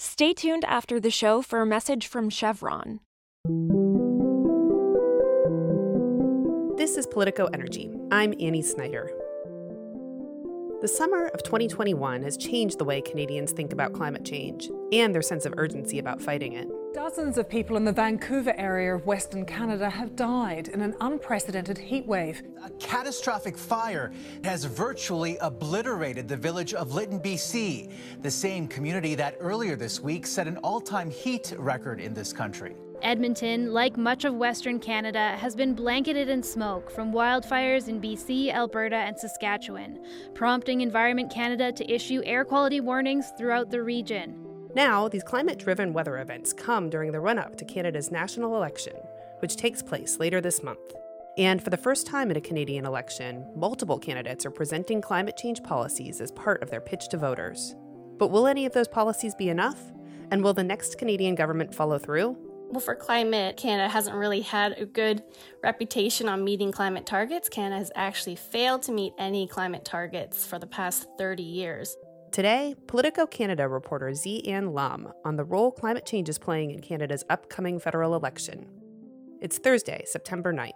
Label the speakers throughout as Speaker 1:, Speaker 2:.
Speaker 1: Stay tuned after the show for a message from Chevron.
Speaker 2: This is Politico Energy. I'm Annie Snider. The summer of 2021 has changed the way Canadians think about climate change and their sense of urgency about fighting it.
Speaker 3: Dozens of people in the Vancouver area of Western Canada have died in an unprecedented heat wave.
Speaker 4: A catastrophic fire has virtually obliterated the village of Lytton, BC, the same community that earlier this week set an all time heat record in this country.
Speaker 5: Edmonton, like much of Western Canada, has been blanketed in smoke from wildfires in BC, Alberta, and Saskatchewan, prompting Environment Canada to issue air quality warnings throughout the region.
Speaker 2: Now, these climate driven weather events come during the run up to Canada's national election, which takes place later this month. And for the first time in a Canadian election, multiple candidates are presenting climate change policies as part of their pitch to voters. But will any of those policies be enough? And will the next Canadian government follow through?
Speaker 6: Well, for climate, Canada hasn't really had a good reputation on meeting climate targets. Canada has actually failed to meet any climate targets for the past 30 years.
Speaker 2: Today, Politico Canada reporter Zi-Ann Lum on the role climate change is playing in Canada's upcoming federal election. It's Thursday, September 9th.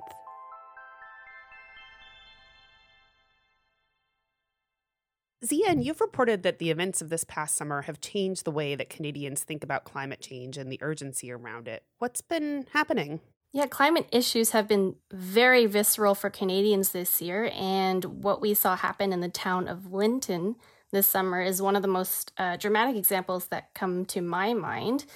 Speaker 2: Zi-Ann, you've reported that the events of this past summer have changed the way that Canadians think about climate change and the urgency around it. What's been happening?
Speaker 6: Yeah, climate issues have been very visceral for Canadians this year, and what we saw happen in the town of Lytton this summer is one of the most uh, dramatic examples that come to my mind.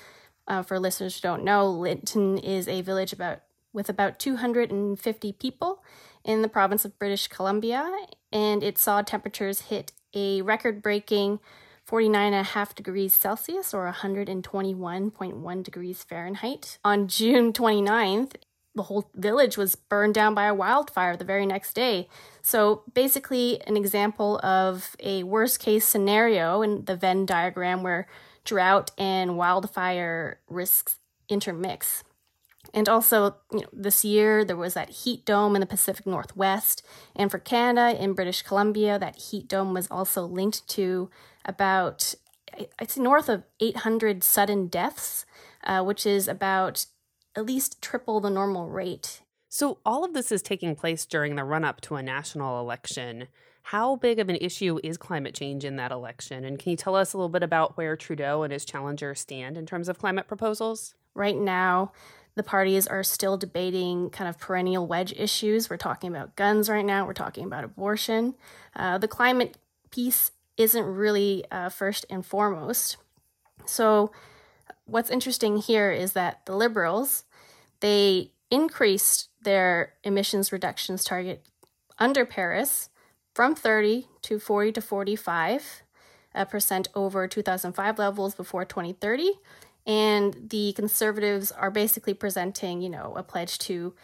Speaker 6: Uh, for listeners who don't know, Lytton is a village about with about 250 people in the province of British Columbia, and it saw temperatures hit a record breaking 49.5 degrees Celsius or 121.1 degrees Fahrenheit. On June 29th, the whole village was burned down by a wildfire the very next day. So, basically, an example of a worst case scenario in the Venn diagram where drought and wildfire risks intermix. And also, you know, this year there was that heat dome in the Pacific Northwest. And for Canada, in British Columbia, that heat dome was also linked to about, I'd say, north of 800 sudden deaths, uh, which is about at least triple the normal rate.
Speaker 2: So, all of this is taking place during the run up to a national election. How big of an issue is climate change in that election? And can you tell us a little bit about where Trudeau and his challenger stand in terms of climate proposals?
Speaker 6: Right now, the parties are still debating kind of perennial wedge issues. We're talking about guns right now, we're talking about abortion. Uh, the climate piece isn't really uh, first and foremost. So, what's interesting here is that the Liberals, they increased their emissions reductions target under Paris from 30 to 40 to 45 uh, percent over 2005 levels before 2030 and the conservatives are basically presenting, you know, a pledge to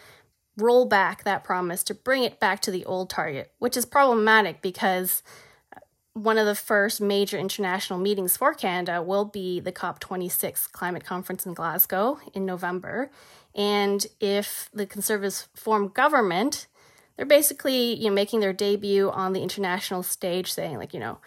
Speaker 6: roll back that promise to bring it back to the old target, which is problematic because one of the first major international meetings for Canada will be the COP26 climate conference in Glasgow in November. And if the Conservatives form government, they're basically you know making their debut on the international stage saying like, you know,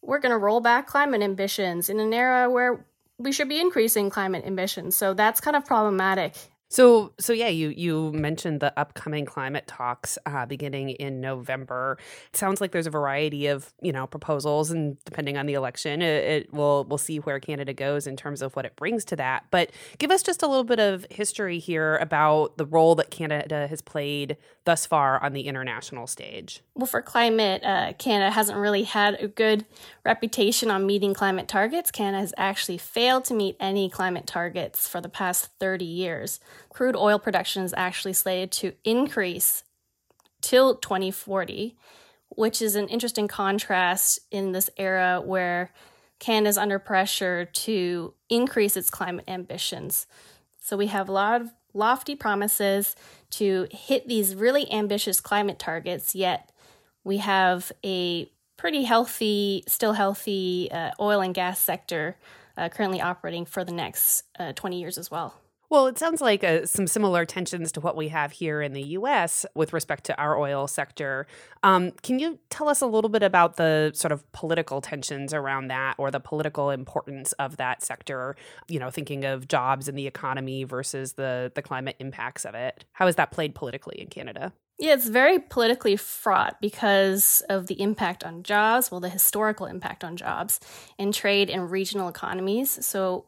Speaker 6: we're going to roll back climate ambitions in an era where we should be increasing climate emissions. So that's kind of problematic
Speaker 2: so, so yeah, you you mentioned the upcoming climate talks uh, beginning in November. It sounds like there's a variety of you know proposals, and depending on the election, it, it will we'll see where Canada goes in terms of what it brings to that. But give us just a little bit of history here about the role that Canada has played thus far on the international stage.
Speaker 6: Well, for climate, uh, Canada hasn't really had a good reputation on meeting climate targets. Canada has actually failed to meet any climate targets for the past 30 years crude oil production is actually slated to increase till 2040, which is an interesting contrast in this era where Canada is under pressure to increase its climate ambitions. So we have a lot of lofty promises to hit these really ambitious climate targets, yet we have a pretty healthy, still healthy uh, oil and gas sector uh, currently operating for the next uh, 20 years as well.
Speaker 2: Well, it sounds like uh, some similar tensions to what we have here in the US with respect to our oil sector. Um, can you tell us a little bit about the sort of political tensions around that or the political importance of that sector? You know, thinking of jobs and the economy versus the, the climate impacts of it. How is that played politically in Canada?
Speaker 6: Yeah, it's very politically fraught because of the impact on jobs, well, the historical impact on jobs, and trade and regional economies. So,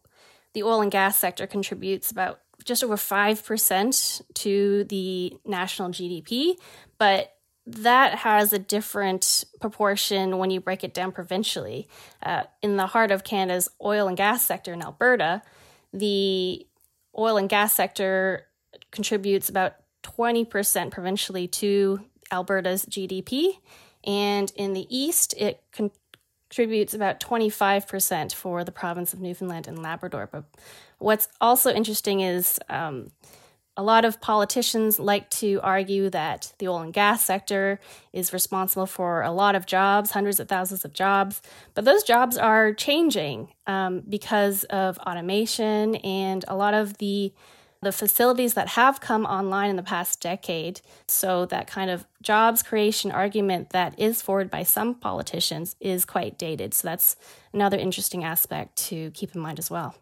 Speaker 6: the oil and gas sector contributes about just over 5% to the national GDP, but that has a different proportion when you break it down provincially. Uh, in the heart of Canada's oil and gas sector in Alberta, the oil and gas sector contributes about 20% provincially to Alberta's GDP. And in the east, it con- contributes about 25% for the province of Newfoundland and Labrador. But what's also interesting is um, a lot of politicians like to argue that the oil and gas sector is responsible for a lot of jobs, hundreds of thousands of jobs, but those jobs are changing um, because of automation and a lot of the the facilities that have come online in the past decade. So, that kind of jobs creation argument that is forwarded by some politicians is quite dated. So, that's another interesting aspect to keep in mind as well.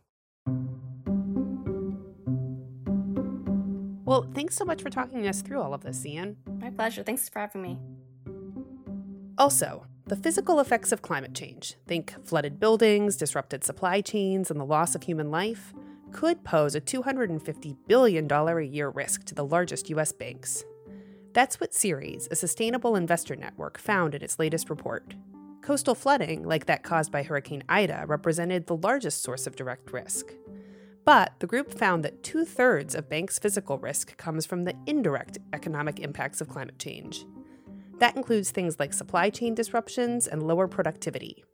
Speaker 2: Well, thanks so much for talking us through all of this, Ian.
Speaker 6: My pleasure. Thanks for having me.
Speaker 2: Also, the physical effects of climate change think flooded buildings, disrupted supply chains, and the loss of human life could pose a $250 billion a year risk to the largest U.S. banks. That's what Ceres, a sustainable investor network, found in its latest report. Coastal flooding, like that caused by Hurricane Ida, represented the largest source of direct risk. But the group found that two thirds of banks' physical risk comes from the indirect economic impacts of climate change. That includes things like supply chain disruptions and lower productivity.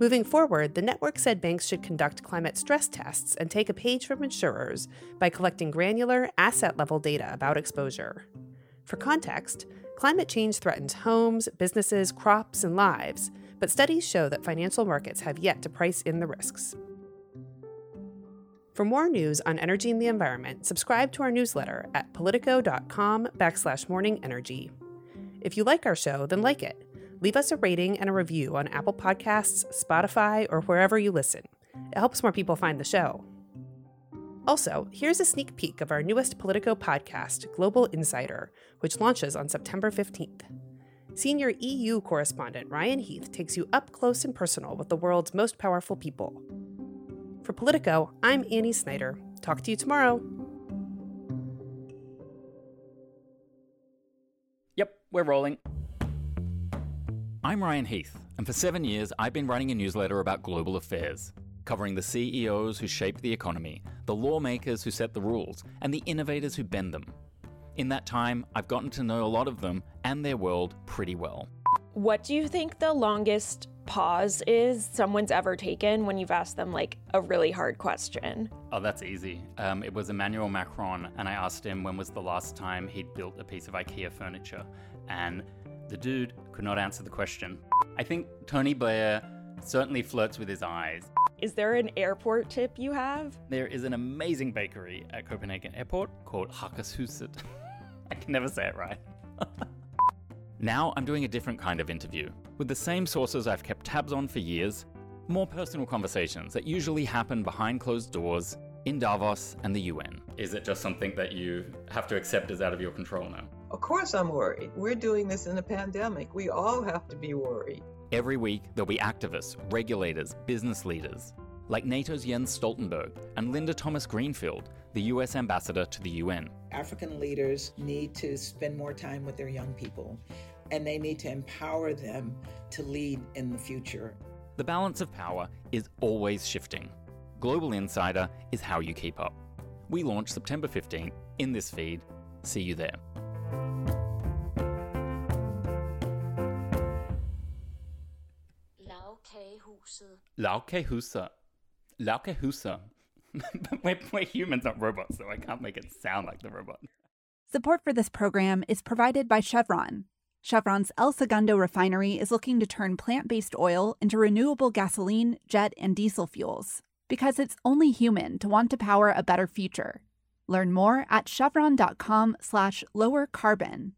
Speaker 2: Moving forward, the network said banks should conduct climate stress tests and take a page from insurers by collecting granular, asset level data about exposure. For context, climate change threatens homes, businesses, crops, and lives, but studies show that financial markets have yet to price in the risks. For more news on energy and the environment, subscribe to our newsletter at politico.com backslash morning energy. If you like our show, then like it leave us a rating and a review on Apple Podcasts, Spotify, or wherever you listen. It helps more people find the show. Also, here's a sneak peek of our newest Politico podcast, Global Insider, which launches on September 15th. Senior EU correspondent Ryan Heath takes you up close and personal with the world's most powerful people. For Politico, I'm Annie Snider. Talk to you tomorrow.
Speaker 7: Yep, we're rolling. I'm Ryan Heath, and for seven years I've been writing a newsletter about global affairs, covering the CEOs who shape the economy, the lawmakers who set the rules, and the innovators who bend them. In that time, I've gotten to know a lot of them and their world pretty well.
Speaker 8: What do you think the longest pause is someone's ever taken when you've asked them like a really hard question?
Speaker 7: Oh, that's easy. Um, it was Emmanuel Macron, and I asked him when was the last time he'd built a piece of IKEA furniture, and the dude could not answer the question. I think Tony Blair certainly flirts with his eyes.
Speaker 8: Is there an airport tip you have?
Speaker 7: There is an amazing bakery at Copenhagen Airport called Hakkershuset. I can never say it right. now I'm doing a different kind of interview with the same sources I've kept tabs on for years. More personal conversations that usually happen behind closed doors in Davos and the UN. Is it just something that you have to accept is out of your control now?
Speaker 9: Of course, I'm worried. We're doing this in a pandemic. We all have to be worried.
Speaker 7: Every week, there'll be activists, regulators, business leaders, like NATO's Jens Stoltenberg and Linda Thomas Greenfield, the US ambassador to the UN.
Speaker 10: African leaders need to spend more time with their young people, and they need to empower them to lead in the future.
Speaker 7: The balance of power is always shifting. Global Insider is how you keep up. We launch September 15th in this feed. See you there. Lagkagehuset. Lagkagehuset. we're, we're humans, not robots, so I can't make it sound like the robot.
Speaker 11: Support for this program is provided by Chevron. Chevron's El Segundo refinery is looking to turn plant based oil into renewable gasoline, jet, and diesel fuels. Because it's only human to want to power a better future. Learn more at chevron.com slash lower carbon.